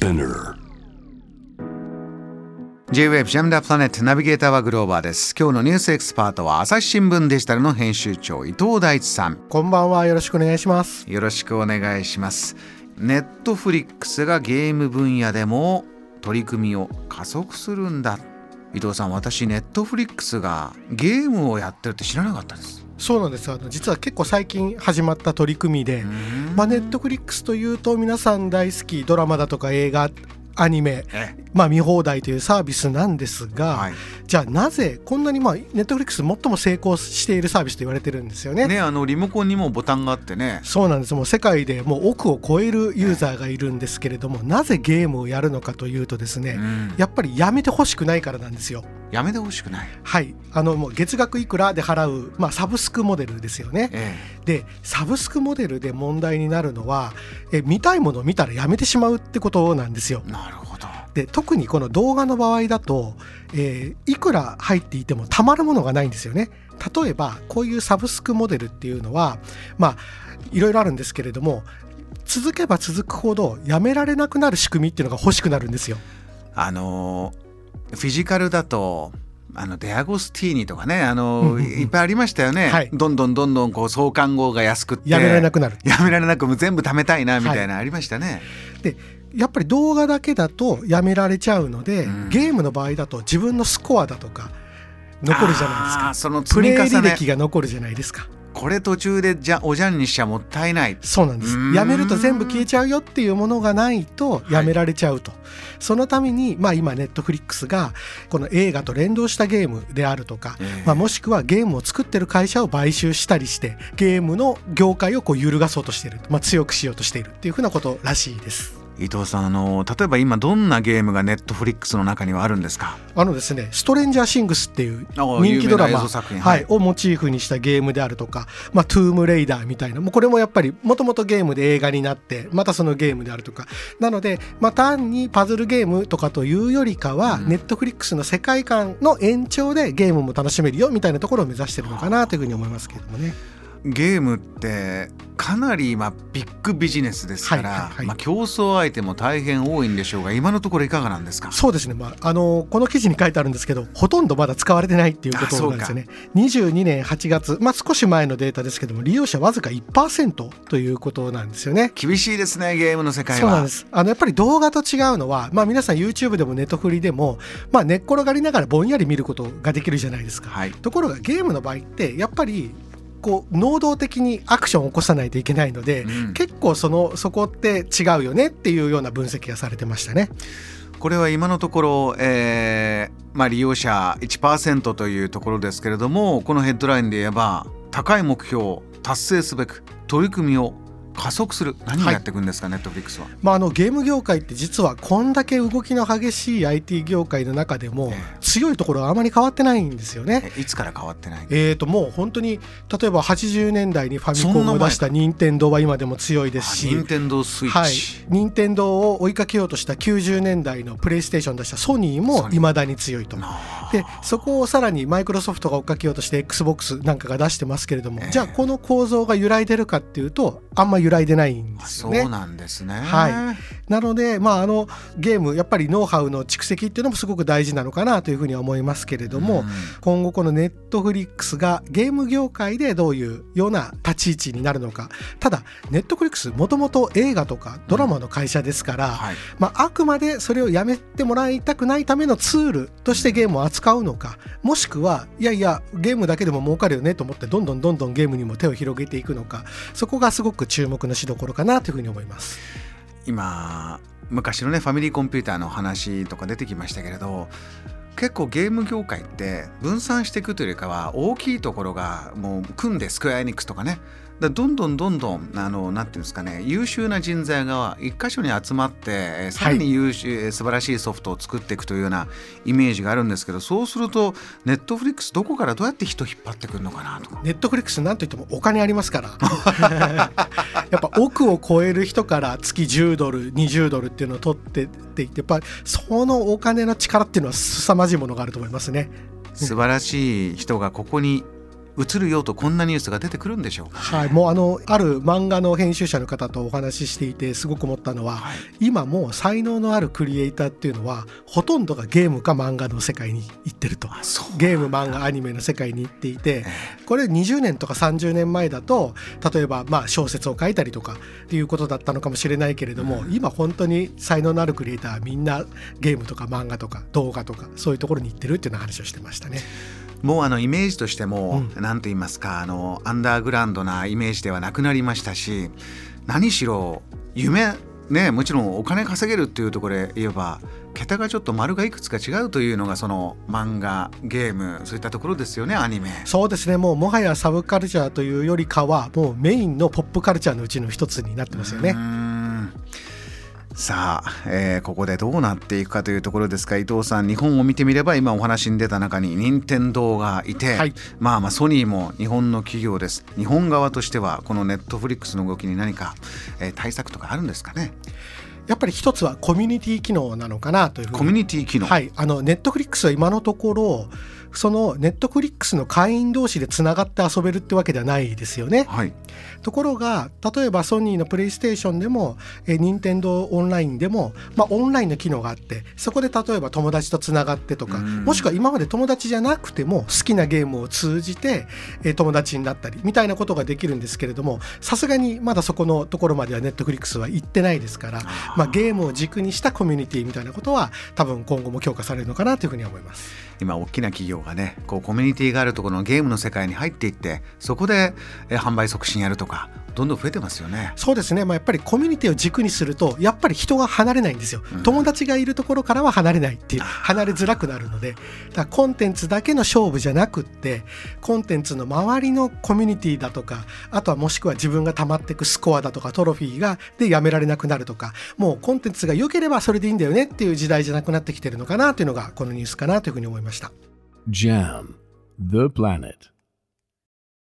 Spinner. J-Wave ジャムダープラネットナビゲーターはグローバーです。今日のニュースエキスパートは朝日新聞デジタルの編集長伊藤大地さん。こんばんは。よろしくお願いします。よろしくお願いします。ネットフリックスがゲーム分野でも取り組みを加速するんだ。伊藤さん私ネットフリックスがゲームをやってるって知らなかったですそうなんです。あの実は結構最近始まった取り組みで、まあ、ネットフリックスというと皆さん大好きドラマだとか映画アニメ、まあ、見放題というサービスなんですが、はい、じゃあなぜこんなに、まあ、ネットフリックス最も成功しているサービスと言われてるんですよね。ねあのリモコンにもボタンがあってね。そうなんです。もう世界でもう億を超えるユーザーがいるんですけれども、なぜゲームをやるのかというとですね、うん、やっぱりやめてほしくないからなんですよ。やめてほしくない。はい。あのもう月額いくらで払う、まあ、サブスクモデルですよね、ええ、でサブスクモデルで問題になるのはえ見たいものを見たらやめてしまうってことなんですよ。なるほど。で特にこの動画の場合だと、えー、いくら入っていてもたまるものがないんですよね。例えばこういうサブスクモデルっていうのはまあいろいろあるんですけれども続けば続くほどやめられなくなる仕組みっていうのが欲しくなるんですよ。あのーフィジカルだとあのデアゴスティーニとかねあの、いっぱいありましたよね、はい、どんどんどんどんこう創刊号が安くって。やめられなくなる。やめられなく全部貯めたいなみたいな、ありましたね。でやっぱり動画だけだとやめられちゃうので、うん、ゲームの場合だと自分のスコアだとか残るじゃないですか。そのプレイ履歴が残るじゃないですか。これ途中でじゃおじゃんにしちゃもったいない。そうなんです。やめると全部消えちゃうよっていうものがないとやめられちゃうと、はい、そのために、まあ、今ネットフリックスがこの映画と連動したゲームであるとか、えー、まあ、もしくはゲームを作ってる会社を買収したりしてゲームの業界をこう揺るがそうとしている、まあ、強くしようとしているっていうふうなことらしいです。伊藤さんあの例えば今どんなゲームが Netflixの中にはあるんですか？あのですね「ストレンジャーシングス」っていう人気ドラマ、はいはい、をモチーフにしたゲームであるとか「まあ、トゥームレイダー」みたいなもうこれもやっぱりもともとゲームで映画になってまたそのゲームであるとか。なので、まあ、単にパズルゲームとかというよりかは、ネットフリックスの世界観の延長でゲームも楽しめるよみたいなところを目指してるのかなというふうに思いますけれどもね。ゲームってかなり今ビッグビジネスですから、はいはいはい、まあ、競争相手も大変多いんでしょうが今のところいかがなんですか？そうですね、まあ、あのこの記事に書いてあるんですけどほとんどまだ使われてないっていうことなんですよね。22年8月、まあ、少し前のデータですけども利用者わずか1%ということなんですよね。厳しいですねゲームの世界は。そうなんです。あのやっぱり動画と違うのは、まあ、皆さん YouTube でもネットフリでも、まあ、寝っ転がりながらぼんやり見ることができるじゃないですか、はい、ところがゲームの場合ってやっぱりこう能動的にアクションを起こさないといけないので、うん、結構そのそこって違うよねっていうような分析がされてましたね。これは今のところ、えーまあ、利用者1%というところですけれどもこのヘッドラインで言えば高い目標を達成すべく取り組みを加速する。何をやっていくんですか、ネットフリックスは、まあ、あのゲーム業界って実はこんだけ動きの激しい IT 業界の中でも強いところはあまり変わってないんですよね。いつから変わってないえーともう本当に例えば80年代にファミコンを出した任天堂は今でも強いですし任天堂スイッチ、はい、任天堂を追いかけようとした90年代のプレイステーション出した。ソニーもいまだに強いと。でそこをさらにマイクロソフトが追っかけようとして XBOX なんかが出してますけれども、えー、じゃあこの構造が揺らいでるかっていうとあんま揺らいでないんですよね。そうなんですね、はい、なので、まあ、あのゲームやっぱりノウハウの蓄積っていうのもすごく大事なのかなというふうには思いますけれども、うん、今後このネットフリックスがゲーム業界でどういうような立ち位置になるのか。ただネットフリックスもともと映画とかドラマの会社ですから、うん。はい、まあ、あくまでそれをやめてもらいたくないためのツールとしてゲームを扱うのかもしくはいやいやゲームだけでも儲かるよねと思ってどんどんどんどんゲームにも手を広げていくのかそこがすごく注目目のしどころかなというふうに思います。今昔のねファミリーコンピューターの話とか出てきましたけれど結構ゲーム業界って分散していくというよりかは大きいところがもう組んでスクエアエニックスとかねだどんどんどんどんあのなんていうんですかね優秀な人材が一箇所に集まってさらに優秀、はい、素晴らしいソフトを作っていくというようなイメージがあるんですけどそうするとネットフリックスどこからどうやって人引っ張ってくるのかなとネットフリックスなんといってもお金ありますから。やっぱ億を超える人から月10ドル20ドルっていうのを取ってっていってやっぱそのお金の力っていうのは凄まじいものがあると思いますね。素晴らしい人がここに映るよとこんなニュースが出てくるんでしょうはい、もうあのある漫画の編集者の方とお話ししていてすごく思ったのは、はい、今もう才能のあるクリエイターっていうのはほとんどがゲームか漫画の世界に行ってると。ゲーム漫画アニメの世界に行っていてこれ20年とか30年前だと例えばまあ小説を書いたりとかっていうことだったのかもしれないけれども、うん、今本当に才能のあるクリエイターはみんなゲームとか漫画とか動画とかそういうところに行ってるっていうような話をしてましたね。もうあのイメージとしても何、うん、と言いますかあのアンダーグラウンドなイメージではなくなりましたし何しろ夢ねもちろんお金稼げるっていうところで言えば桁がちょっと丸がいくつか違うというのがその漫画ゲームそういったところですよねアニメ。そうですね。もうもはやサブカルチャーというよりかはもうメインのポップカルチャーのうちの一つになってますよね。さあ、えー、ここでどうなっていくかというところですが伊藤さん日本を見てみれば今お話に出た中に任天堂がいて、はい、まあまあソニーも日本の企業です。日本側としてはこのネットフリックスの動きに何か、えー、対策とかあるんですかねやっぱり一つはコミュニティ機能なのかなというコミュニティ機能。はい。あのネットフリックスは今のところそのネットフリックスの会員同士でつながって遊べるってわけではないですよね。はい、ところが例えばソニーのプレイステーションでもえ任天堂オンラインでも、まあ、オンラインの機能があってそこで例えば友達とつながってとかもしくは今まで友達じゃなくても好きなゲームを通じてえ友達になったりみたいなことができるんですけれどもさすがにまだそこのところまではネットフリックスは行ってないですから、まあ、ゲームを軸にしたコミュニティみたいなことは多分今後も強化されるのかなというふうに思います。今大きな企業がねこうコミュニティがあるところのゲームの世界に入っていってそこで販売促進やるとかどんどん増えてますよね。そうですね、まあ、やっぱりコミュニティを軸にするとやっぱり人が離れないんですよ、うん、友達がいるところからは離れないっていう離れづらくなるので。だコンテンツだけの勝負じゃなくってコンテンツの周りのコミュニティだとかあとはもしくは自分が溜まっていくスコアだとかトロフィーがでやめられなくなるとかもうコンテンツが良ければそれでいいんだよねっていう時代じゃなくなってきてるのかなというのがこのニュースかなというふうに思いました。JAM The Planet